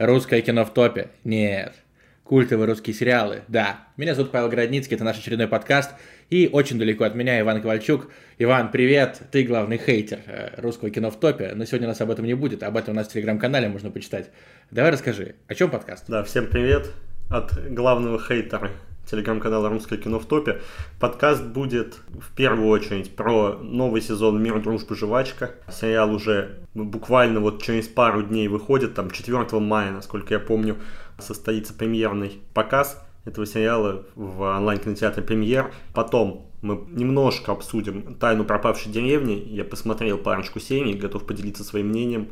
Русское кино в топе? Нет. Культовые русские сериалы? Да. Меня зовут Павел Городницкий, это наш очередной подкаст. И очень далеко от меня Иван Ковальчук. Иван, привет, ты главный хейтер э, русского кино в топе, но сегодня нас об этом не будет, об этом у нас в телеграм-канале можно почитать. Давай расскажи, о чем подкаст? Да, всем привет от главного хейтера телеграм-канала «Русское кино в топе». Подкаст будет в первую очередь про новый сезон «Мир, дружба, жвачка». Сериал уже буквально вот через пару дней выходит, там 4 мая, насколько я помню, состоится премьерный показ этого сериала в онлайн-кинотеатре «Премьер». Потом мы немножко обсудим «Тайну пропавшей деревни». Я посмотрел парочку серий, готов поделиться своим мнением.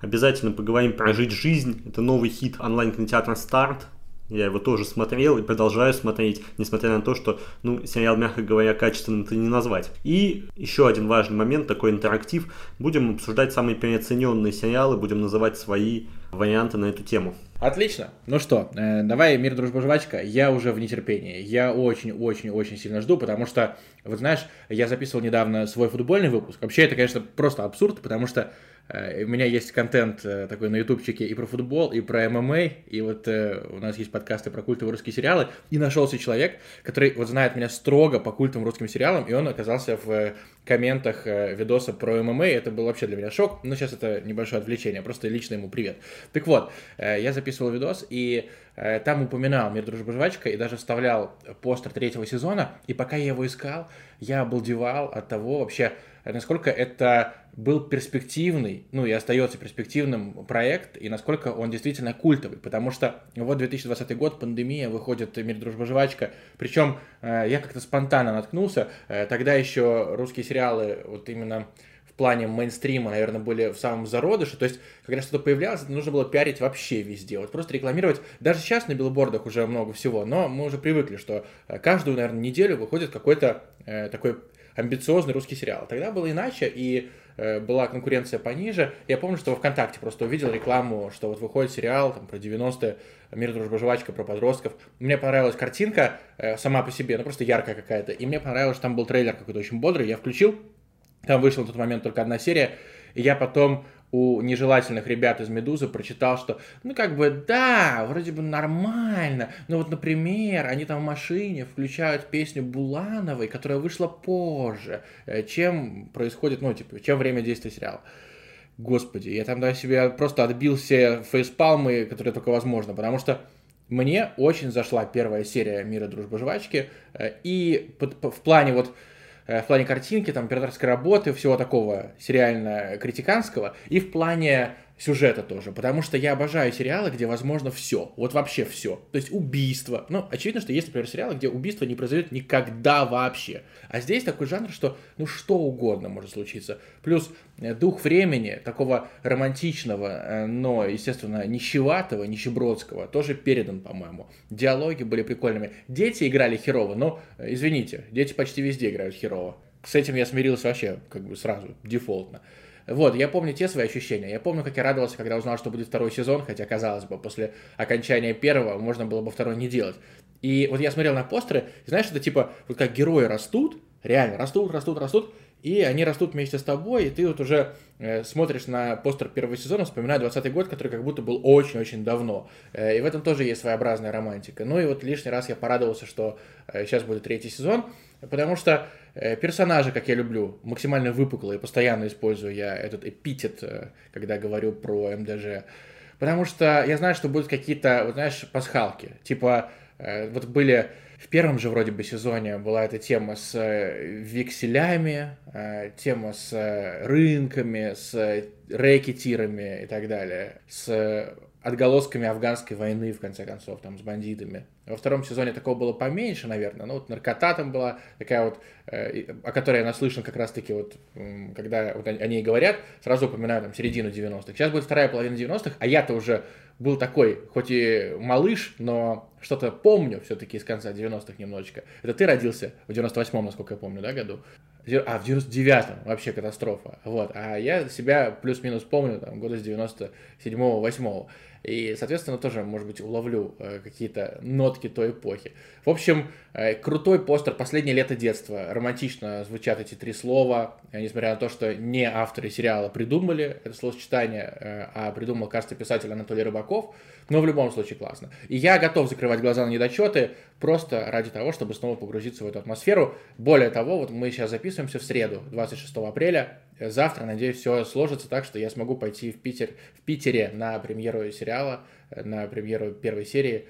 Обязательно поговорим про «Жить жизнь». Это новый хит онлайн-кинотеатра «Старт». Я его тоже смотрел и продолжаю смотреть, несмотря на то, что, ну, сериал, мягко говоря, качественным это не назвать. И еще один важный момент, такой интерактив. Будем обсуждать самые переоцененные сериалы, будем называть свои варианты на эту тему. Отлично. Ну что, э, давай, мир, дружба, жвачка. Я уже в нетерпении. Я очень-очень-очень сильно жду, потому что, вот знаешь, я записывал недавно свой футбольный выпуск. Вообще, это, конечно, просто абсурд, потому что Э, у меня есть контент э, такой на ютубчике и про футбол, и про ММА, и вот э, у нас есть подкасты про культовые русские сериалы, и нашелся человек, который вот знает меня строго по культовым русским сериалам, и он оказался в комментах видоса про ММА, это был вообще для меня шок, но сейчас это небольшое отвлечение, просто лично ему привет. Так вот, я записывал видос, и там упоминал «Мир, дружба, жвачка» и даже вставлял постер третьего сезона, и пока я его искал, я обалдевал от того вообще, насколько это был перспективный, ну и остается перспективным проект, и насколько он действительно культовый, потому что вот 2020 год, пандемия, выходит «Мир, дружба, жвачка», причем э, я как-то спонтанно наткнулся, э, тогда еще русские сериалы вот именно в плане мейнстрима, наверное, были в самом зародыше, то есть, когда что-то появлялось, это нужно было пиарить вообще везде, вот просто рекламировать, даже сейчас на билбордах уже много всего, но мы уже привыкли, что э, каждую, наверное, неделю выходит какой-то э, такой амбициозный русский сериал. Тогда было иначе, и э, была конкуренция пониже. Я помню, что во ВКонтакте просто увидел рекламу, что вот выходит сериал там, про 90-е, «Мир, дружба, жвачка», про подростков. Мне понравилась картинка э, сама по себе, ну просто яркая какая-то. И мне понравилось, что там был трейлер какой-то очень бодрый. Я включил, там вышла на тот момент только одна серия. И я потом у нежелательных ребят из «Медузы» прочитал, что, ну, как бы, да, вроде бы нормально, но вот, например, они там в машине включают песню Булановой, которая вышла позже, э, чем происходит, ну, типа, чем время действия сериала. Господи, я там да, себе просто отбил все фейспалмы, которые только возможно, потому что мне очень зашла первая серия «Мира, дружбы, жвачки», э, и в плане вот в плане картинки, там, операторской работы, всего такого сериально-критиканского, и в плане сюжета тоже, потому что я обожаю сериалы, где возможно все, вот вообще все. То есть убийство. Ну, очевидно, что есть, например, сериалы, где убийство не произойдет никогда вообще. А здесь такой жанр, что ну что угодно может случиться. Плюс э, дух времени, такого романтичного, э, но, естественно, нищеватого, нищебродского, тоже передан, по-моему. Диалоги были прикольными. Дети играли херово, но, э, извините, дети почти везде играют херово. С этим я смирился вообще, как бы сразу, дефолтно. Вот, я помню те свои ощущения. Я помню, как я радовался, когда узнал, что будет второй сезон, хотя, казалось бы, после окончания первого можно было бы второй не делать. И вот я смотрел на постеры, и знаешь, это типа, вот как герои растут, реально растут, растут, растут, и они растут вместе с тобой, и ты вот уже э, смотришь на постер первого сезона, вспоминая 20 год, который как будто был очень-очень давно. Э, и в этом тоже есть своеобразная романтика. Ну и вот лишний раз я порадовался, что э, сейчас будет третий сезон, потому что персонажи, как я люблю, максимально выпуклые, постоянно использую я этот эпитет, э, когда говорю про МДЖ. Потому что я знаю, что будут какие-то, вот знаешь, пасхалки. Типа, э, вот были в первом же вроде бы сезоне была эта тема с векселями, тема с рынками, с рэкетирами и так далее, с отголосками афганской войны, в конце концов, там, с бандитами. Во втором сезоне такого было поменьше, наверное. Ну, вот наркота там была такая вот, э, о которой я наслышан как раз-таки вот, когда вот о, ней говорят, сразу упоминаю там середину 90-х. Сейчас будет вторая половина 90-х, а я-то уже был такой, хоть и малыш, но что-то помню все-таки из конца 90-х немножечко. Это ты родился в 98-м, насколько я помню, да, году? А, в 99-м вообще катастрофа. Вот. А я себя плюс-минус помню, там, года с 97-го, 8-го. И, соответственно, тоже, может быть, уловлю э, какие-то нотки той эпохи. В общем, э, крутой постер «Последнее лето детства». Романтично звучат эти три слова, э, несмотря на то, что не авторы сериала придумали это словосочетание, а придумал, кажется, писатель Анатолий Рыбаков, но в любом случае классно. И я готов закрывать глаза на недочеты просто ради того, чтобы снова погрузиться в эту атмосферу. Более того, вот мы сейчас записываемся в среду, 26 апреля, завтра, надеюсь, все сложится так, что я смогу пойти в, Питер, в Питере на премьеру сериала, на премьеру первой серии.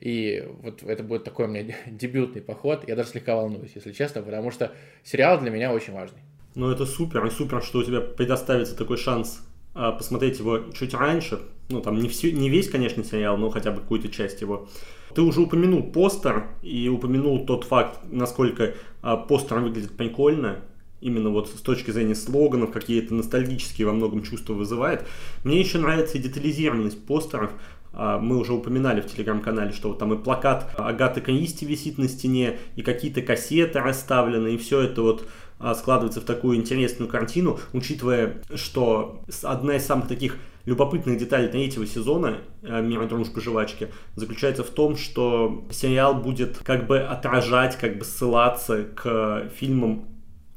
И вот это будет такой у меня дебютный поход. Я даже слегка волнуюсь, если честно, потому что сериал для меня очень важный. Ну, это супер, и супер, что у тебя предоставится такой шанс посмотреть его чуть раньше. Ну, там не, все, не весь, конечно, сериал, но хотя бы какую-то часть его. Ты уже упомянул постер и упомянул тот факт, насколько а, постер выглядит прикольно именно вот с точки зрения слоганов, какие-то ностальгические во многом чувства вызывает. Мне еще нравится и детализированность постеров. А, мы уже упоминали в телеграм-канале, что вот там и плакат Агаты Кристи висит на стене, и какие-то кассеты расставлены, и все это вот а, складывается в такую интересную картину, учитывая, что одна из самых таких любопытных деталей третьего сезона а, «Мира, дружбы, жвачки» заключается в том, что сериал будет как бы отражать, как бы ссылаться к фильмам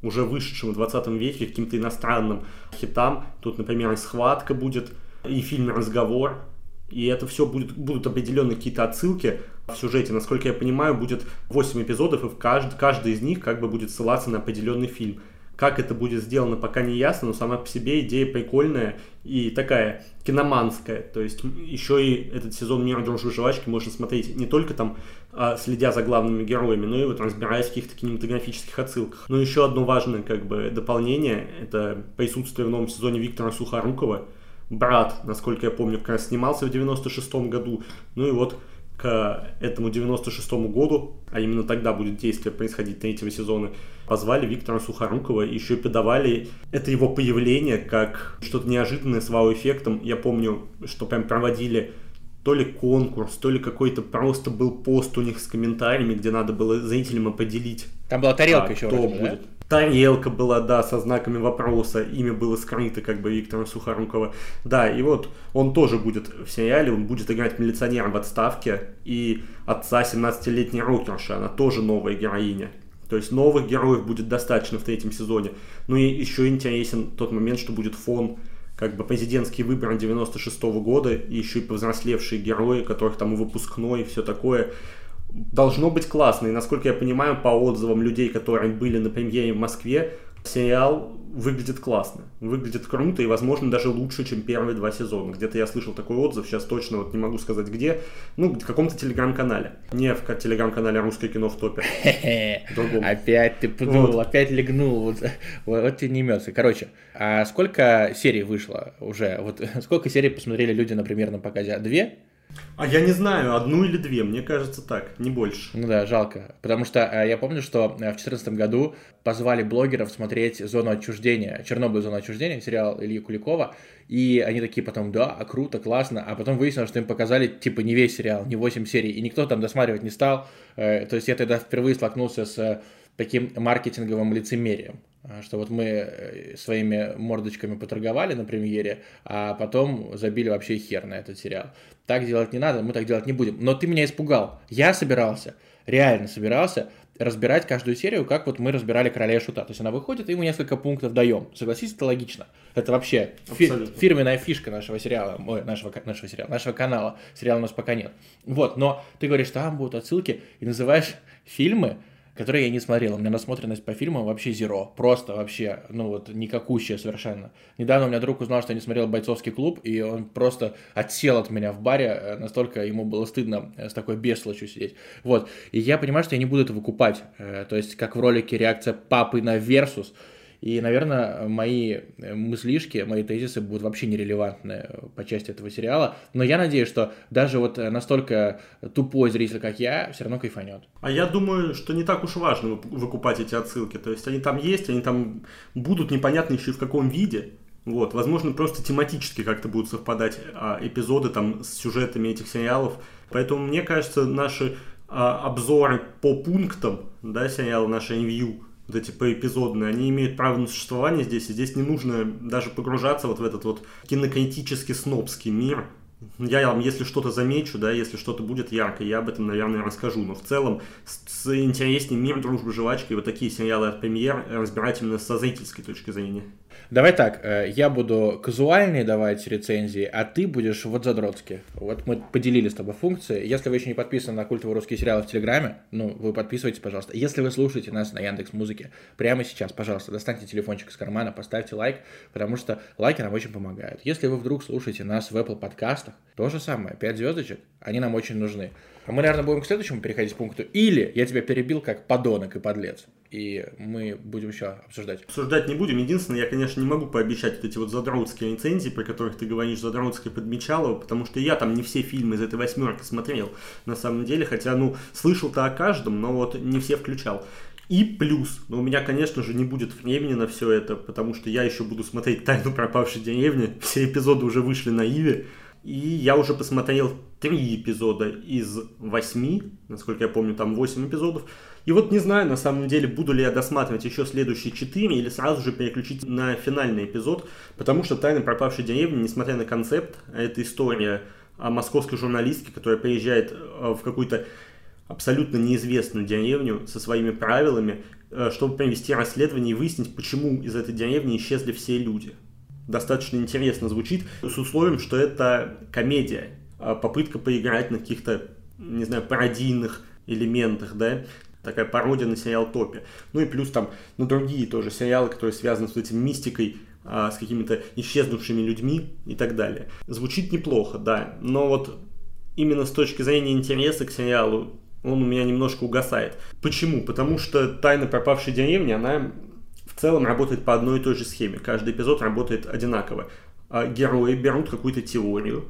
уже вышедшим в 20 веке, каким-то иностранным хитам. Тут, например, «Схватка» будет, и фильм «Разговор». И это все будет, будут определенные какие-то отсылки в сюжете. Насколько я понимаю, будет 8 эпизодов, и в кажд, каждый из них как бы будет ссылаться на определенный фильм. Как это будет сделано, пока не ясно, но сама по себе идея прикольная и такая киноманская. То есть еще и этот сезон «Мир, дружбы, жвачки» можно смотреть не только там а, следя за главными героями, но и вот разбираясь в каких-то кинематографических отсылках. Но еще одно важное как бы дополнение – это присутствие в новом сезоне Виктора Сухорукова. Брат, насколько я помню, как раз снимался в 96-м году. Ну и вот к этому 96-му году, а именно тогда будет действие происходить третьего сезона, позвали Виктора Сухорукова и еще и подавали это его появление как что-то неожиданное с вау-эффектом. Я помню, что прям проводили то ли конкурс, то ли какой-то просто был пост у них с комментариями, где надо было зрителям поделить. Там была тарелка а, еще вроде будет. Да? Тарелка была, да, со знаками вопроса, имя было скрыто, как бы, Виктора Сухорукова. Да, и вот он тоже будет в сериале, он будет играть милиционера в отставке, и отца 17-летней рокерши, она тоже новая героиня. То есть новых героев будет достаточно в третьем сезоне. Ну и еще интересен тот момент, что будет фон как бы президентский выбор 96 -го года, и еще и повзрослевшие герои, которых там и выпускной, и все такое должно быть классно. И насколько я понимаю, по отзывам людей, которые были на премьере в Москве, сериал выглядит классно, выглядит круто и, возможно, даже лучше, чем первые два сезона. Где-то я слышал такой отзыв, сейчас точно вот не могу сказать где, ну, в каком-то телеграм-канале. Не в телеграм-канале «Русское кино в топе». Опять ты пнул, опять легнул, вот, вот тебе не имется. Короче, а сколько серий вышло уже? Вот сколько серий посмотрели люди, например, на показе? Две? А я не знаю, одну или две, мне кажется так, не больше. Ну да, жалко. Потому что э, я помню, что э, в 2014 году позвали блогеров смотреть «Зону отчуждения», «Чернобыль. Зона отчуждения», сериал Ильи Куликова, и они такие потом, да, круто, классно, а потом выяснилось, что им показали, типа, не весь сериал, не 8 серий, и никто там досматривать не стал. Э, то есть я тогда впервые столкнулся с таким маркетинговым лицемерием. А, что вот мы э, своими мордочками поторговали на премьере, а потом забили вообще хер на этот сериал. Так делать не надо, мы так делать не будем. Но ты меня испугал. Я собирался, реально собирался разбирать каждую серию, как вот мы разбирали «Короля и Шута». То есть она выходит, и мы несколько пунктов даем. Согласись, это логично. Это вообще фи- фирменная фишка нашего сериала, ой, нашего, нашего сериала, нашего канала. Сериала у нас пока нет. Вот, но ты говоришь, там будут отсылки, и называешь фильмы, которые я не смотрел. У меня насмотренность по фильмам вообще зеро. Просто вообще, ну вот, никакущая совершенно. Недавно у меня друг узнал, что я не смотрел «Бойцовский клуб», и он просто отсел от меня в баре, э, настолько ему было стыдно э, с такой бесслочью сидеть. Вот. И я понимаю, что я не буду это выкупать. Э, то есть, как в ролике реакция папы на «Версус», и, наверное, мои э, мыслишки, мои тезисы будут вообще нерелевантны по части этого сериала. Но я надеюсь, что даже вот настолько тупой зритель, как я, все равно кайфанет. А я думаю, что не так уж важно выкупать эти отсылки. То есть они там есть, они там будут непонятно еще и в каком виде. Вот, возможно, просто тематически как-то будут совпадать а, эпизоды там с сюжетами этих сериалов. Поэтому, мне кажется, наши а, обзоры по пунктам, да, сериала, наше ревью, вот эти поэпизодные, они имеют право на существование здесь, и здесь не нужно даже погружаться вот в этот вот кинокритический снобский мир, Я, если что-то замечу, да, если что-то будет ярко, я об этом, наверное, расскажу. Но в целом с, с интереснее мир, дружбы, жвачка и вот такие сериалы от премьер разбирать именно со зрительской точки зрения. Давай так, э, я буду казуальные давать рецензии, а ты будешь вот задротски. Вот мы поделили с тобой функции. Если вы еще не подписаны на культовые русские сериалы в Телеграме, ну, вы подписывайтесь, пожалуйста. Если вы слушаете нас на Яндекс Музыке прямо сейчас, пожалуйста, достаньте телефончик из кармана, поставьте лайк, потому что лайки нам очень помогают. Если вы вдруг слушаете нас в Apple подкастах, то же самое, 5 звездочек, они нам очень нужны. А мы, наверное, будем к следующему переходить пункту. Или я тебя перебил как подонок и подлец. И мы будем еще обсуждать. Обсуждать не будем. Единственное, я, конечно, не могу пообещать вот эти вот задротские рецензии, про которых ты говоришь, задротские подмечалова, потому что я там не все фильмы из этой восьмерки смотрел, на самом деле, хотя, ну, слышал-то о каждом, но вот не все включал. И плюс, но у меня, конечно же, не будет времени на все это, потому что я еще буду смотреть «Тайну пропавшей деревни». Все эпизоды уже вышли на Иве. И я уже посмотрел три эпизода из восьми, насколько я помню, там восемь эпизодов. И вот не знаю, на самом деле, буду ли я досматривать еще следующие четыре или сразу же переключить на финальный эпизод, потому что «Тайна пропавшей деревни», несмотря на концепт, это история о московской журналистке, которая приезжает э, в какую-то абсолютно неизвестную деревню со своими правилами, э, чтобы провести расследование и выяснить, почему из этой деревни исчезли все люди достаточно интересно звучит, с условием, что это комедия, а попытка поиграть на каких-то, не знаю, пародийных элементах, да, такая пародия на сериал Топи. Ну и плюс там на другие тоже сериалы, которые связаны с этим мистикой, а, с какими-то исчезнувшими людьми и так далее. Звучит неплохо, да, но вот именно с точки зрения интереса к сериалу он у меня немножко угасает. Почему? Потому что «Тайна пропавшей деревни», она в целом работает по одной и той же схеме. Каждый эпизод работает одинаково. А герои берут какую-то теорию.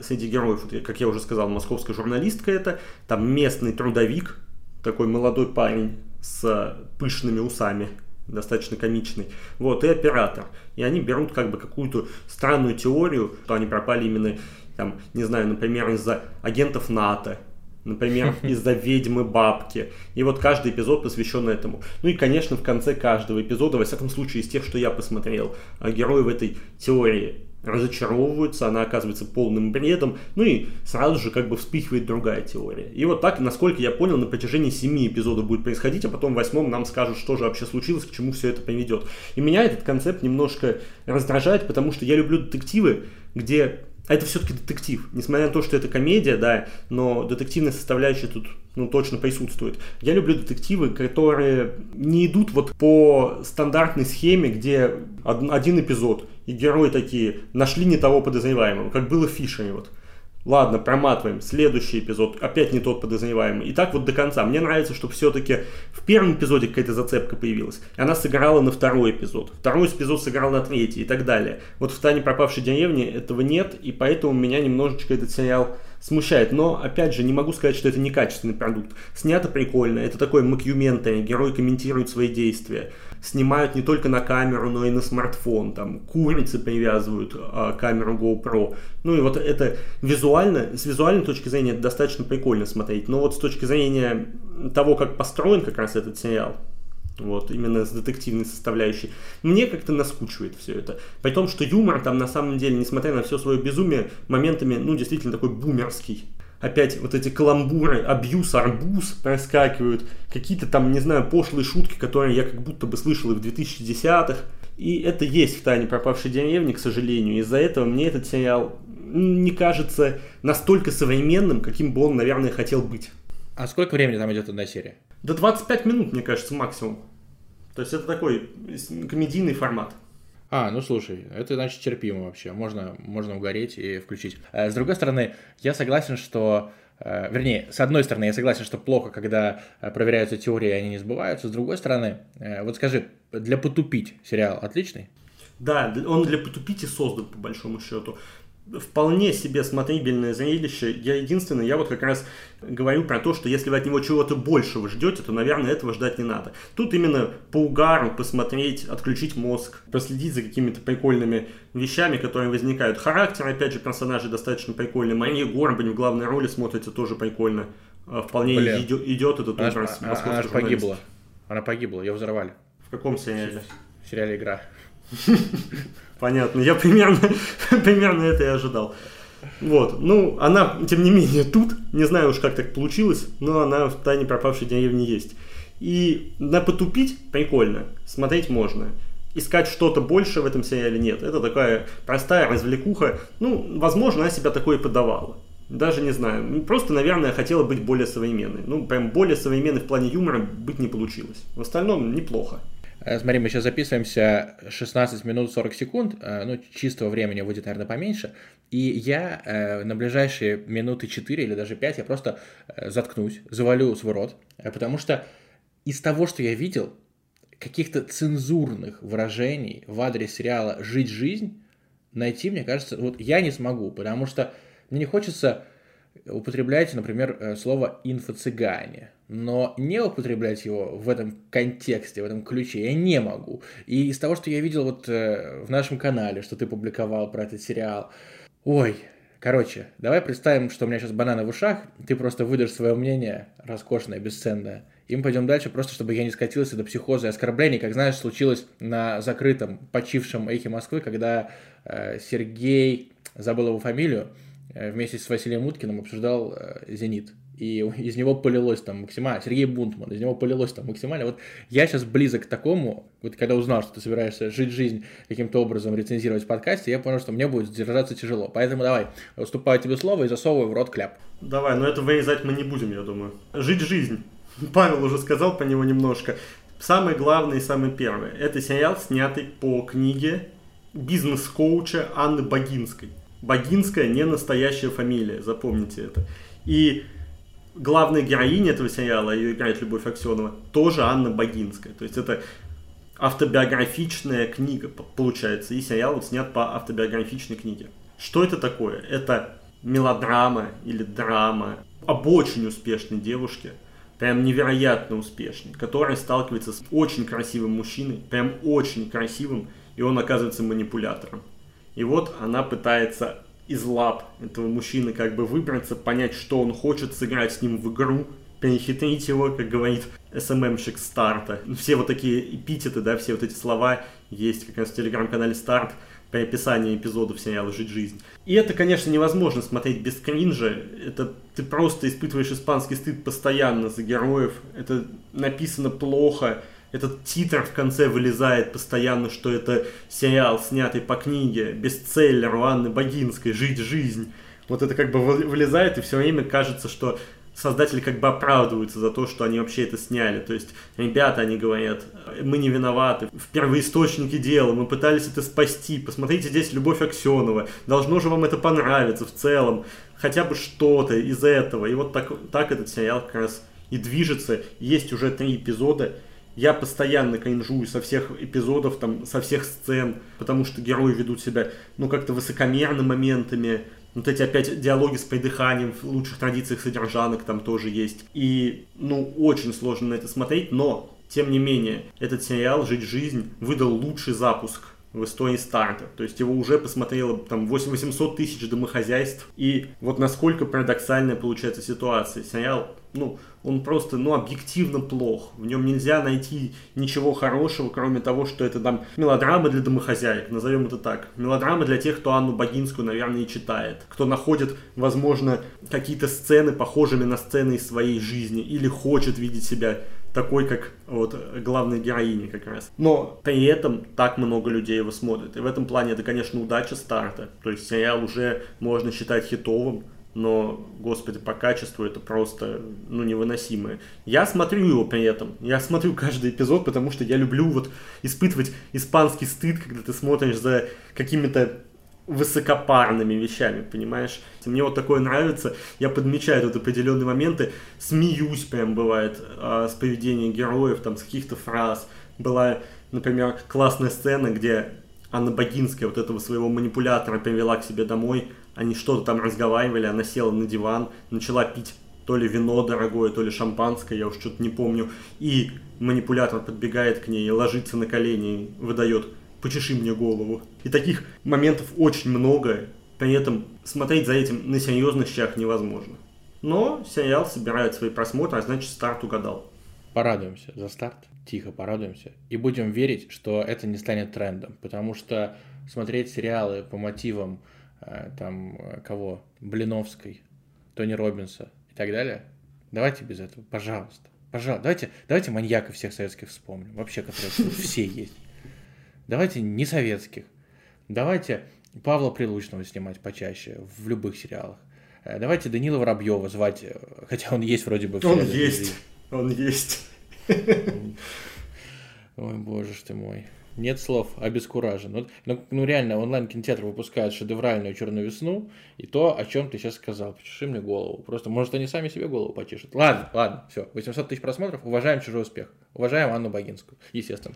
Среди героев, как я уже сказал, московская журналистка это, там местный трудовик, такой молодой парень с пышными усами, достаточно комичный. Вот, и оператор. И они берут как бы какую-то странную теорию, что они пропали именно, там, не знаю, например, из-за агентов НАТО Например, из-за ведьмы бабки. И вот каждый эпизод посвящен этому. Ну и, конечно, в конце каждого эпизода, во всяком случае, из тех, что я посмотрел, а, герои в этой теории разочаровываются, она оказывается полным бредом, ну и сразу же как бы вспыхивает другая теория. И вот так, насколько я понял, на протяжении семи эпизодов будет происходить, а потом в восьмом нам скажут, что же вообще случилось, к чему все это приведет. И меня этот концепт немножко раздражает, потому что я люблю детективы, где это все-таки детектив. Несмотря на то, что это комедия, да, но детективная составляющая тут ну, точно присутствует. Я люблю детективы, которые не идут вот по стандартной схеме, где один эпизод, и герои такие нашли не того подозреваемого, как было в Фишере вот. Ладно, проматываем. Следующий эпизод. Опять не тот подозреваемый. И так вот до конца. Мне нравится, что все-таки в первом эпизоде какая-то зацепка появилась. И она сыграла на второй эпизод. Второй эпизод сыграл на третий и так далее. Вот в «Тане пропавшей деревни» этого нет. И поэтому меня немножечко этот сериал смущает. Но, опять же, не могу сказать, что это некачественный продукт. Снято прикольно. Это такой макюментарий. Герой комментирует свои действия снимают не только на камеру, но и на смартфон. Там курицы привязывают а, камеру GoPro. Ну и вот это визуально, с визуальной точки зрения это достаточно прикольно смотреть. Но вот с точки зрения того, как построен как раз этот сериал, вот, именно с детективной составляющей. Мне как-то наскучивает все это. При том, что юмор там на самом деле, несмотря на все свое безумие, моментами, ну, действительно такой бумерский опять вот эти каламбуры, абьюз, арбуз проскакивают, какие-то там, не знаю, пошлые шутки, которые я как будто бы слышал и в 2010-х. И это есть в «Тайне пропавшей деревни», к сожалению. Из-за этого мне этот сериал не кажется настолько современным, каким бы он, наверное, хотел быть. А сколько времени там идет одна серия? До 25 минут, мне кажется, максимум. То есть это такой комедийный формат. А, ну слушай, это значит терпимо вообще. Можно, можно угореть и включить. Э, с другой стороны, я согласен, что э, Вернее, с одной стороны, я согласен, что плохо, когда э, проверяются теории, и они не сбываются. С другой стороны, вот скажи, для потупить сериал отличный? Да, он для потупить и создан, по большому счету вполне себе смотрибельное зрелище. Я единственное, я вот как раз говорю про то, что если вы от него чего-то большего ждете, то, наверное, этого ждать не надо. Тут именно по угару посмотреть, отключить мозг, проследить за какими-то прикольными вещами, которые возникают. Характер, опять же, персонажей достаточно прикольный. Мария Горбань в главной роли смотрится тоже прикольно. А, вполне идет, идет этот она образ она, она погибла. Она погибла, ее взорвали. В каком сериале? В сериале «Игра». Понятно, я примерно, примерно это и ожидал. Вот, ну, она, тем не менее, тут, не знаю уж, как так получилось, но она в тайне пропавшей деревне есть. И на потупить прикольно, смотреть можно. Искать что-то больше в этом сериале нет. Это такая простая развлекуха. Ну, возможно, она себя такое подавала. Даже не знаю. Просто, наверное, хотела быть более современной. Ну, прям более современной в плане юмора быть не получилось. В остальном неплохо. Э, смотри, мы сейчас записываемся 16 минут 40 секунд, э, ну, чистого времени будет, наверное, поменьше, и я э, на ближайшие минуты 4 или даже 5 я просто заткнусь, завалю свой рот, потому что из того, что я видел, каких-то цензурных выражений в адрес сериала «Жить жизнь» найти, мне кажется, вот я не смогу, потому что мне не хочется употреблять, например, слово «инфо-цыгане», но не употреблять его в этом контексте, в этом ключе я не могу. И из того, что я видел вот э, в нашем канале, что ты публиковал про этот сериал, ой, короче, давай представим, что у меня сейчас бананы в ушах, ты просто выдашь свое мнение, роскошное, бесценное, и мы пойдем дальше, просто чтобы я не скатился до психоза и оскорблений, как, знаешь, случилось на закрытом, почившем эхе Москвы, когда э, Сергей, забыл его фамилию, э, вместе с Василием Уткиным обсуждал э, «Зенит» и из него полилось там максимально, Сергей Бунтман, из него полилось там максимально. Вот я сейчас близок к такому, вот когда узнал, что ты собираешься жить жизнь каким-то образом, рецензировать в подкасте, я понял, что мне будет держаться тяжело. Поэтому давай, уступаю тебе слово и засовываю в рот кляп. Давай, но это вырезать мы не будем, я думаю. Жить жизнь. Павел уже сказал по него немножко. Самый главный и самый первый. Это сериал, снятый по книге бизнес-коуча Анны Богинской. Богинская не настоящая фамилия, запомните это. И главная героиня этого сериала, ее играет Любовь Аксенова, тоже Анна Богинская. То есть это автобиографичная книга получается. И сериал вот снят по автобиографичной книге. Что это такое? Это мелодрама или драма об очень успешной девушке, прям невероятно успешной, которая сталкивается с очень красивым мужчиной, прям очень красивым, и он оказывается манипулятором. И вот она пытается из лап этого мужчины как бы выбраться, понять, что он хочет, сыграть с ним в игру, перехитрить его, как говорит СММщик старта. Все вот такие эпитеты, да, все вот эти слова есть как раз в телеграм-канале Старт при описании эпизодов сериала «Жить жизнь». И это, конечно, невозможно смотреть без кринжа. Это ты просто испытываешь испанский стыд постоянно за героев. Это написано плохо этот титр в конце вылезает постоянно, что это сериал, снятый по книге, бестселлер у Анны Богинской «Жить жизнь». Вот это как бы вылезает, и все время кажется, что создатели как бы оправдываются за то, что они вообще это сняли. То есть, ребята, они говорят, мы не виноваты, в первоисточнике дела, мы пытались это спасти, посмотрите здесь Любовь Аксенова, должно же вам это понравиться в целом, хотя бы что-то из этого. И вот так, так этот сериал как раз и движется. Есть уже три эпизода, я постоянно кринжую со всех эпизодов, там, со всех сцен, потому что герои ведут себя, ну, как-то высокомерно моментами. Вот эти опять диалоги с придыханием в лучших традициях содержанок там тоже есть. И, ну, очень сложно на это смотреть, но, тем не менее, этот сериал «Жить жизнь» выдал лучший запуск в истории старта. То есть его уже посмотрело там 800 тысяч домохозяйств. И вот насколько парадоксальная получается ситуация. Сериал ну, он просто, ну, объективно плох. В нем нельзя найти ничего хорошего, кроме того, что это там мелодрама для домохозяек, назовем это так. Мелодрама для тех, кто Анну Богинскую, наверное, и читает. Кто находит, возможно, какие-то сцены похожими на сцены из своей жизни или хочет видеть себя такой, как вот главной героини как раз. Но при этом так много людей его смотрят. И в этом плане это, конечно, удача старта. То есть сериал уже можно считать хитовым но, господи, по качеству это просто, ну, невыносимое. Я смотрю его при этом, я смотрю каждый эпизод, потому что я люблю вот испытывать испанский стыд, когда ты смотришь за какими-то высокопарными вещами, понимаешь? Мне вот такое нравится, я подмечаю тут определенные моменты, смеюсь прям бывает а, с поведения героев, там, с каких-то фраз. Была, например, классная сцена, где Анна Богинская вот этого своего манипулятора привела к себе домой, они что-то там разговаривали, она села на диван, начала пить то ли вино дорогое, то ли шампанское, я уж что-то не помню. И манипулятор подбегает к ней, ложится на колени, выдает «почеши мне голову». И таких моментов очень много, при этом смотреть за этим на серьезных щах невозможно. Но сериал собирает свои просмотры, а значит старт угадал. Порадуемся за старт, тихо порадуемся. И будем верить, что это не станет трендом, потому что смотреть сериалы по мотивам там, кого? Блиновской, Тони Робинса и так далее. Давайте без этого, пожалуйста. Пожалуйста, давайте, давайте маньяков всех советских вспомним, вообще, которые все есть. Давайте не советских. Давайте Павла Прилучного снимать почаще в любых сериалах. Э, давайте Данила Воробьева звать, э, хотя он есть вроде бы. Он есть, он есть. Ой, боже ж ты мой. Нет слов, обескуражен. Ну, ну, ну реально, онлайн-кинотеатр выпускает шедевральную «Черную весну», и то, о чем ты сейчас сказал. Почеши мне голову. Просто, может, они сами себе голову почешут. Ладно, ладно, все. 800 тысяч просмотров. Уважаем чужой успех. Уважаем Анну Богинскую, естественно.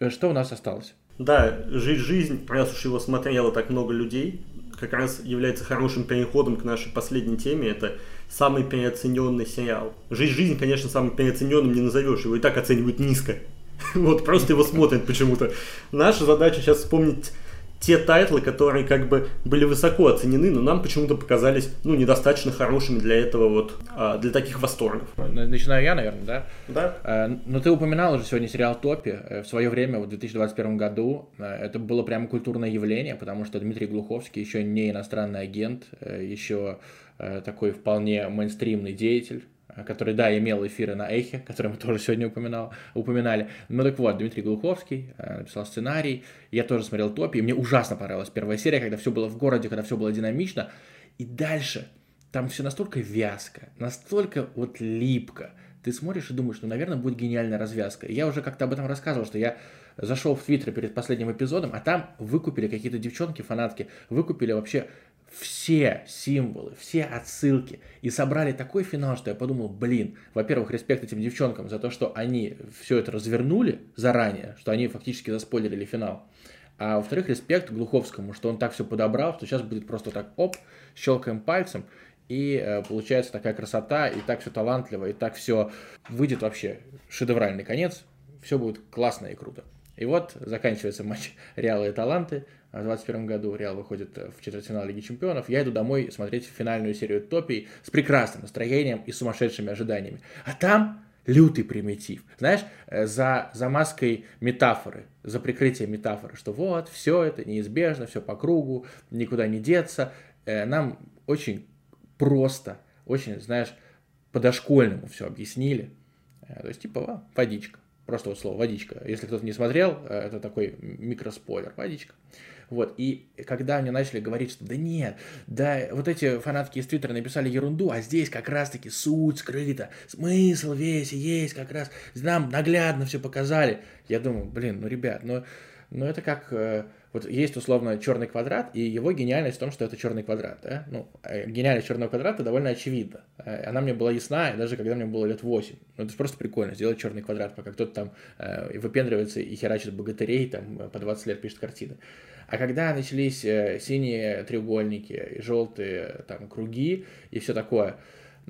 Э, что у нас осталось? Да, «Жить жизнь», раз уж его смотрело так много людей, как раз является хорошим переходом к нашей последней теме. Это самый переоцененный сериал. «Жить жизнь», конечно, самым переоцененным не назовешь. Его и так оценивают низко. Вот, просто его смотрят почему-то. Наша задача сейчас вспомнить те тайтлы, которые как бы были высоко оценены, но нам почему-то показались, ну, недостаточно хорошими для этого вот, а, для таких восторгов. Начинаю я, наверное, да? Да. Э, но ну, ты упоминал уже сегодня сериал «Топи». Э, в свое время, в 2021 году, э, это было прямо культурное явление, потому что Дмитрий Глуховский еще не иностранный агент, еще такой вполне мейнстримный деятель, который, да, имел эфиры на Эхе, который мы тоже сегодня упоминал, упоминали. Ну так вот, Дмитрий Глуховский э, написал сценарий, я тоже смотрел топи, и мне ужасно понравилась первая серия, когда все было в городе, когда все было динамично, и дальше там все настолько вязко, настолько вот липко, ты смотришь и думаешь, ну, наверное, будет гениальная развязка. Я уже как-то об этом рассказывал, что я зашел в Твиттер перед последним эпизодом, а там выкупили какие-то девчонки, фанатки, выкупили вообще все символы, все отсылки и собрали такой финал, что я подумал, блин, во-первых, респект этим девчонкам за то, что они все это развернули заранее, что они фактически заспойлерили финал. А во-вторых, респект Глуховскому, что он так все подобрал, что сейчас будет просто так, оп, щелкаем пальцем, и э, получается такая красота, и так все талантливо, и так все выйдет вообще шедевральный конец, все будет классно и круто. И вот заканчивается матч Реала и Таланты, в 2021 году Реал выходит в четвертьфинал Лиги Чемпионов. Я иду домой смотреть финальную серию топий с прекрасным настроением и сумасшедшими ожиданиями. А там лютый примитив. Знаешь, э, за, за маской метафоры, за прикрытие метафоры, что вот, все это неизбежно, все по кругу, никуда не деться. Э, нам очень просто, очень, знаешь, по-дошкольному все объяснили. Э, то есть, типа, водичка. Просто вот слово водичка. Если кто-то не смотрел, это такой микроспойлер. Водичка. Вот, и когда мне начали говорить, что да нет, да вот эти фанатки из Твиттера написали ерунду, а здесь как раз-таки суть скрыта, смысл весь есть как раз, нам наглядно все показали. Я думаю, блин, ну, ребят, ну, ну это как... Э, вот есть условно черный квадрат, и его гениальность в том, что это черный квадрат. Да? Ну, э, гениальность черного квадрата довольно очевидна. Э, она мне была ясна, даже когда мне было лет 8. Ну, это просто прикольно, сделать черный квадрат, пока кто-то там э, выпендривается и херачит богатырей, там по 20 лет пишет картины. А когда начались э, синие треугольники, желтые там круги и все такое,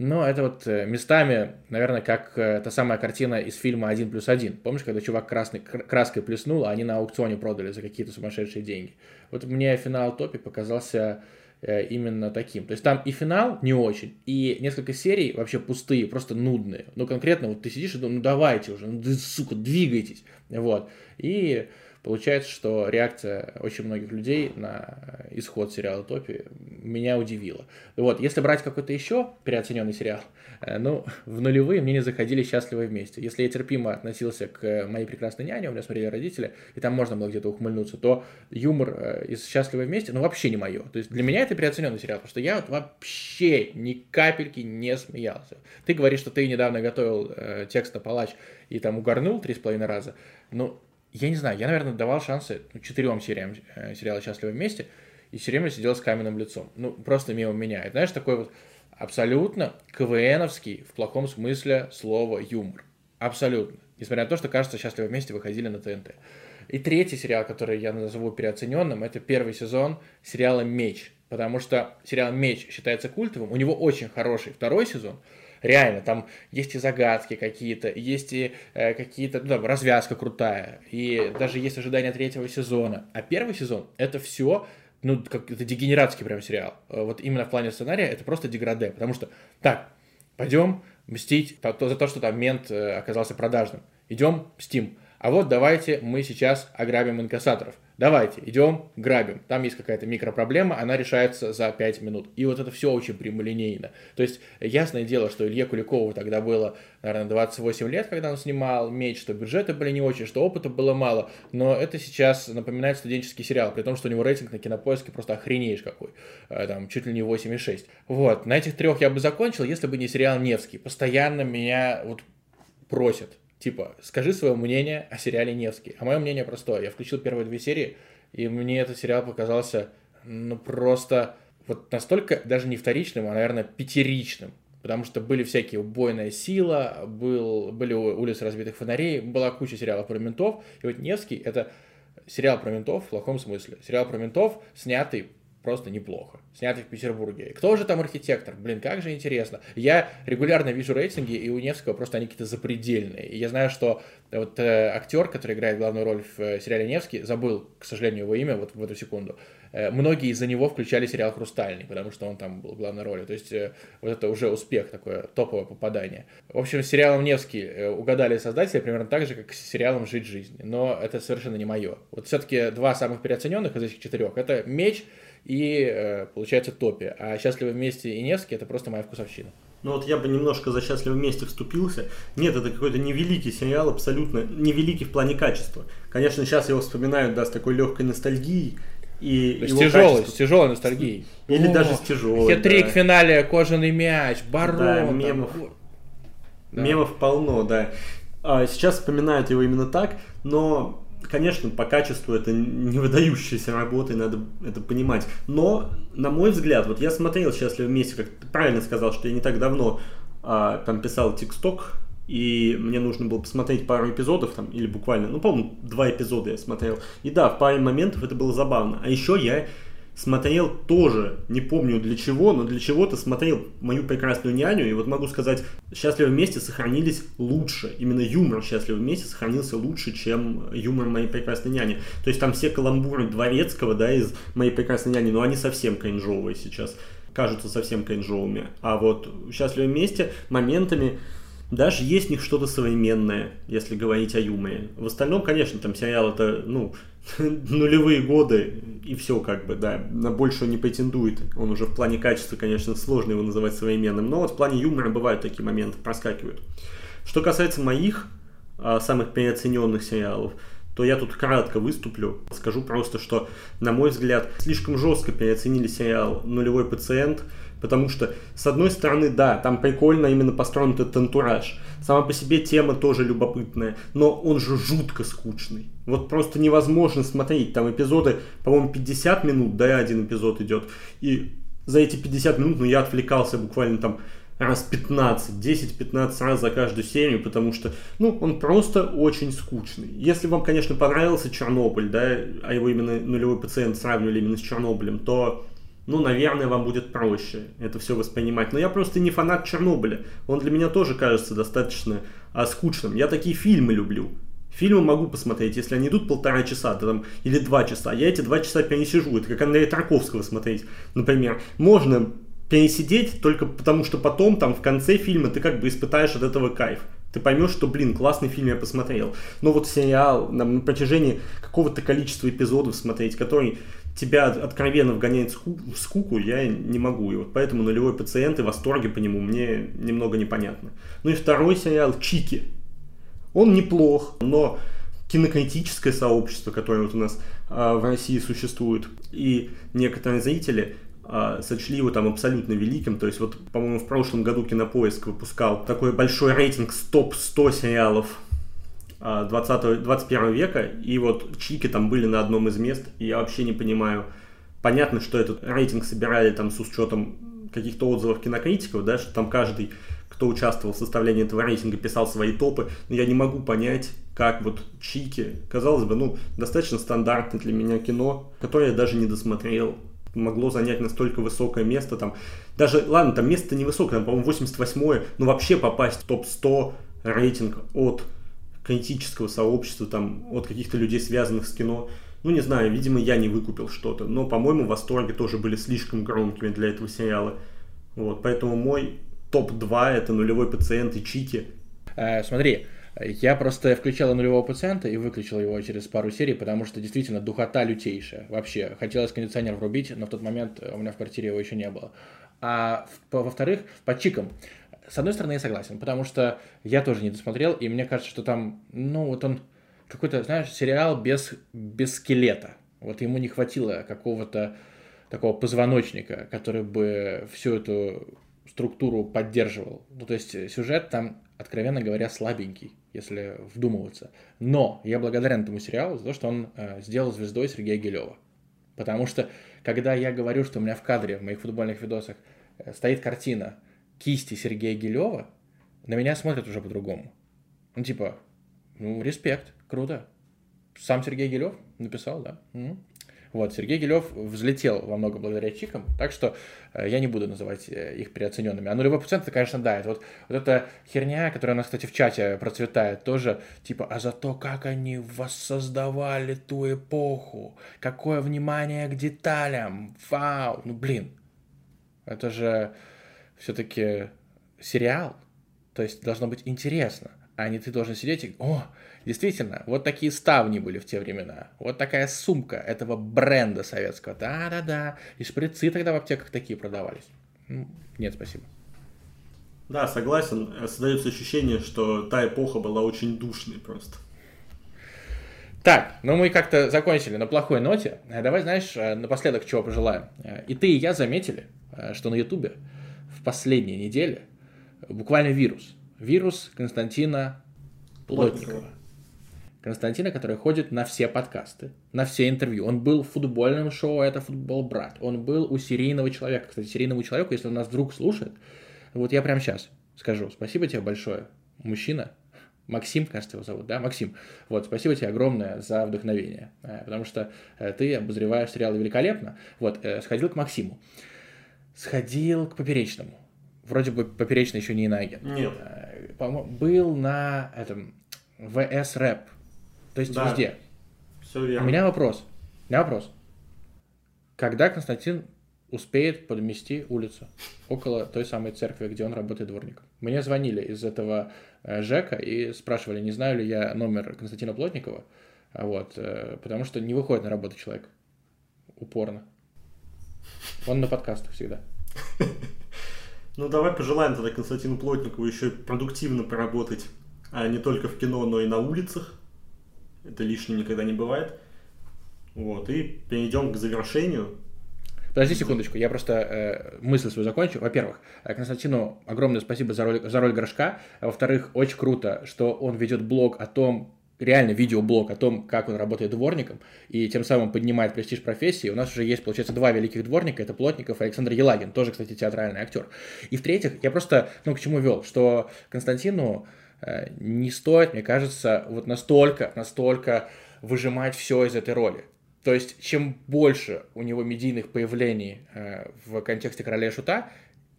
ну, это вот э, местами, наверное, как э, та самая картина из фильма «Один плюс один». Помнишь, когда чувак красный, краской плеснул, а они на аукционе продали за какие-то сумасшедшие деньги? Вот мне финал топи показался именно таким. То есть там и финал не очень, и несколько серий вообще пустые, просто нудные. Ну, конкретно, вот ты сидишь и думаешь, ну давайте уже, ну, сука, двигайтесь. Вот. И Получается, что реакция очень многих людей на исход сериала «Топи» меня удивила. Вот, если брать какой-то еще переоцененный сериал, э, ну, в нулевые мне не заходили «Счастливы вместе». Если я терпимо относился к «Моей прекрасной няне», у меня смотрели родители, и там можно было где-то ухмыльнуться, то юмор э, из «Счастливы вместе», ну, вообще не мое. То есть для меня это переоцененный сериал, потому что я вот вообще ни капельки не смеялся. Ты говоришь, что ты недавно готовил э, текст на палач и там угорнул три с половиной раза, ну, я не знаю, я, наверное, давал шансы ну, четырем сериям э, сериала «Счастливы вместе», и все время сидел с каменным лицом. Ну, просто мимо меня. Это, знаешь, такой вот абсолютно КВНовский, в плохом смысле слова, юмор. Абсолютно. Несмотря на то, что, кажется, «Счастливы вместе» выходили на ТНТ. И третий сериал, который я назову переоцененным, это первый сезон сериала «Меч». Потому что сериал «Меч» считается культовым, у него очень хороший второй сезон – Реально, там есть и загадки какие-то, есть и э, какие-то, ну, там, развязка крутая, и даже есть ожидание третьего сезона. А первый сезон — это все ну, как это дегенератский прям сериал. Э, вот именно в плане сценария это просто деграде, потому что, так, пойдем мстить за то, что там мент э, оказался продажным. Идем мстим. А вот давайте мы сейчас ограбим инкассаторов. Давайте, идем, грабим. Там есть какая-то микропроблема, она решается за 5 минут. И вот это все очень прямолинейно. То есть, ясное дело, что Илье Куликову тогда было, наверное, 28 лет, когда он снимал «Меч», что бюджеты были не очень, что опыта было мало, но это сейчас напоминает студенческий сериал, при том, что у него рейтинг на кинопоиске просто охренеешь какой, э, там, чуть ли не 8,6. Вот, на этих трех я бы закончил, если бы не сериал «Невский». Постоянно меня вот просят, типа, скажи свое мнение о сериале «Невский». А мое мнение простое. Я включил первые две серии, и мне этот сериал показался, ну, просто вот настолько даже не вторичным, а, наверное, пятеричным. Потому что были всякие «Убойная сила», был, были «Улицы разбитых фонарей», была куча сериалов про ментов. И вот «Невский» — это сериал про ментов в плохом смысле. Сериал про ментов, снятый просто неплохо. Снятый в Петербурге. Кто же там архитектор? Блин, как же интересно. Я регулярно вижу рейтинги, и у Невского просто они какие-то запредельные. И я знаю, что вот э, актер, который играет главную роль в э, сериале Невский, забыл, к сожалению, его имя вот в эту секунду. Э, многие из-за него включали сериал «Хрустальный», потому что он там был главной ролью. То есть э, вот это уже успех, такое топовое попадание. В общем, с сериалом «Невский» э, угадали создатели примерно так же, как с сериалом «Жить жизнь». Но это совершенно не мое. Вот все-таки два самых переоцененных из этих четырех — это «Меч» и, э, получается, Топи. А «Счастливы вместе» и «Невский» — это просто моя вкусовщина. Ну вот я бы немножко за «Счастливы вместе» вступился. Нет, это какой-то невеликий сериал, абсолютно невеликий в плане качества. Конечно, сейчас его вспоминают, да, с такой легкой ностальгией. И с тяжелой, качество... с тяжелой ностальгией. Или О, даже с тяжелой. Хитрик да. в финале, кожаный мяч, барон. Да, мемов. Там... Да. Мемов полно, да. А сейчас вспоминают его именно так, но конечно, по качеству это не выдающаяся работа, и надо это понимать. Но, на мой взгляд, вот я смотрел «Счастливы вместе», как ты правильно сказал, что я не так давно а, там писал тексток, и мне нужно было посмотреть пару эпизодов, там, или буквально, ну, по-моему, два эпизода я смотрел. И да, в паре моментов это было забавно. А еще я смотрел тоже, не помню для чего, но для чего-то смотрел «Мою прекрасную няню», и вот могу сказать, «Счастливы вместе» сохранились лучше. Именно юмор «Счастливы вместе» сохранился лучше, чем юмор «Моей прекрасной няни». То есть там все каламбуры Дворецкого, да, из «Моей прекрасной няни», но они совсем кринжовые сейчас, кажутся совсем кринжовыми. А вот «Счастливы вместе» моментами даже есть в них что-то современное, если говорить о юморе. В остальном, конечно, там сериал это, ну, нулевые годы, и все как бы, да, на большего не претендует. Он уже в плане качества, конечно, сложно его называть современным, но вот в плане юмора бывают такие моменты, проскакивают. Что касается моих а, самых переоцененных сериалов, то я тут кратко выступлю. Скажу просто, что, на мой взгляд, слишком жестко переоценили сериал «Нулевой пациент», Потому что, с одной стороны, да, там прикольно именно построен этот антураж. Сама по себе тема тоже любопытная, но он же жутко скучный. Вот просто невозможно смотреть. Там эпизоды, по-моему, 50 минут, да, один эпизод идет. И за эти 50 минут, ну, я отвлекался буквально там раз 15, 10-15 раз за каждую серию, потому что, ну, он просто очень скучный. Если вам, конечно, понравился Чернобыль, да, а его именно нулевой пациент сравнивали именно с Чернобылем, то ну, наверное, вам будет проще это все воспринимать. Но я просто не фанат Чернобыля. Он для меня тоже кажется достаточно а, скучным. Я такие фильмы люблю. Фильмы могу посмотреть, если они идут полтора часа там, или два часа. Я эти два часа пересижу. Это как Андрея Тарковского смотреть, например. Можно пересидеть только потому, что потом там в конце фильма ты как бы испытаешь от этого кайф. Ты поймешь, что, блин, классный фильм я посмотрел. Но вот сериал на протяжении какого-то количества эпизодов смотреть, который тебя откровенно вгоняет в скуку, я не могу. И вот поэтому нулевой пациент и восторги по нему мне немного непонятно. Ну и второй сериал Чики. Он неплох, но кинокритическое сообщество, которое вот у нас а, в России существует, и некоторые зрители а, сочли его там абсолютно великим. То есть вот, по-моему, в прошлом году Кинопоиск выпускал такой большой рейтинг топ-100 сериалов 20, 21 века, и вот чики там были на одном из мест, и я вообще не понимаю. Понятно, что этот рейтинг собирали там с учетом каких-то отзывов кинокритиков, да, что там каждый, кто участвовал в составлении этого рейтинга, писал свои топы, но я не могу понять, как вот Чики, казалось бы, ну, достаточно стандартное для меня кино, которое я даже не досмотрел, могло занять настолько высокое место, там, даже, ладно, там место не высокое, там, по-моему, 88-е, но вообще попасть в топ-100 рейтинг от критического сообщества, там, от каких-то людей, связанных с кино. Ну, не знаю, видимо, я не выкупил что-то. Но, по-моему, восторги тоже были слишком громкими для этого сериала. Вот, поэтому мой топ-2 это «Нулевой пациент» и «Чики». Э, смотри, Я просто включал нулевого пациента и выключил его через пару серий, потому что действительно духота лютейшая. Вообще, хотелось кондиционер врубить, но в тот момент у меня в квартире его еще не было. А во-вторых, по чикам. С одной стороны, я согласен, потому что я тоже не досмотрел, и мне кажется, что там, ну, вот он какой-то, знаешь, сериал без, без скелета. Вот ему не хватило какого-то такого позвоночника, который бы всю эту структуру поддерживал. Ну, то есть сюжет там, откровенно говоря, слабенький, если вдумываться. Но я благодарен этому сериалу за то, что он э, сделал звездой Сергея Гелева. Потому что, когда я говорю, что у меня в кадре, в моих футбольных видосах, э, стоит картина кисти Сергея Гелева, на меня смотрят уже по-другому. Ну, типа, ну, респект, круто. Сам Сергей Гелев написал, да. Вот, Сергей Гелев взлетел во много благодаря чикам, так что э, я не буду называть э, их переоцененными. А нулевой процент, это, конечно, да, это вот, вот эта херня, которая у нас, кстати, в чате процветает тоже, типа, а за то, как они воссоздавали ту эпоху, какое внимание к деталям, вау, ну, блин, это же все-таки сериал, то есть должно быть интересно, а не ты должен сидеть и, о, Действительно, вот такие ставни были в те времена. Вот такая сумка этого бренда советского. Да-да-да. И шприцы тогда в аптеках такие продавались. Нет, спасибо. Да, согласен. Создается ощущение, что та эпоха была очень душной просто. Так, ну мы как-то закончили на плохой ноте. Э, давай, знаешь, э, напоследок чего пожелаем. Э, и ты, и я заметили, что на Ютубе в последние недели буквально вирус. Вирус Константина Плотникова. Константина, который ходит на все подкасты, на все интервью. Он был в футбольном шоу «Это футбол, брат». Он был у серийного человека. Кстати, серийному человеку, если он нас вдруг слушает, вот я прямо сейчас скажу спасибо тебе большое, мужчина, Максим, кажется, его зовут, да, Максим. Вот, спасибо тебе огромное за вдохновение, э, потому что э, ты обозреваешь сериалы великолепно. Вот, э, сходил к Максиму, сходил к Поперечному. Вроде бы Поперечный еще не иноагент. Нет. Был на этом ВС Рэп, то есть да. везде. Все верно. У меня вопрос. У меня вопрос. Когда Константин успеет подмести улицу около той самой церкви, где он работает дворником? Мне звонили из этого э, ЖЭКа и спрашивали, не знаю ли я номер Константина Плотникова, а вот, э, потому что не выходит на работу человек. Упорно. Он на подкастах всегда. Ну, давай пожелаем тогда Константину Плотникову еще продуктивно поработать, а не только в кино, но и на улицах. Это лишним никогда не бывает. Вот, и перейдем к завершению. Подожди секундочку, я просто э, мысль свою закончу. Во-первых, э, Константину огромное спасибо за роль, за роль горшка. А во-вторых, очень круто, что он ведет блог о том, реально видеоблог о том, как он работает дворником, и тем самым поднимает престиж профессии. У нас уже есть, получается, два великих дворника, это Плотников и Александр Елагин, тоже, кстати, театральный актер. И в-третьих, я просто, ну, к чему вел, что Константину Э, не стоит, мне кажется, вот настолько, настолько выжимать все из этой роли. То есть, чем больше у него медийных появлений э, в контексте короля шута,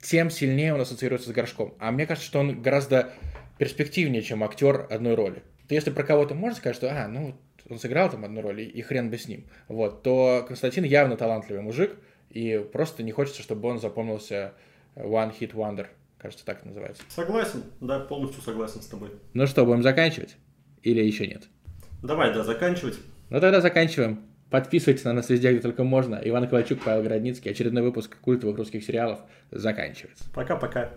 тем сильнее он ассоциируется с горшком. А мне кажется, что он гораздо перспективнее, чем актер одной роли. То если про кого-то можно сказать, что, а, ну, он сыграл там одну роль, и хрен бы с ним, вот, то Константин явно талантливый мужик, и просто не хочется, чтобы он запомнился one hit wonder. Кажется, так это называется. Согласен, да, полностью согласен с тобой. Ну что, будем заканчивать? Или еще нет? Давай, да, заканчивать. Ну тогда заканчиваем. Подписывайтесь на нас везде, где только можно. Иван Ковальчук, Павел Городницкий. Очередной выпуск культовых русских сериалов заканчивается. Пока-пока.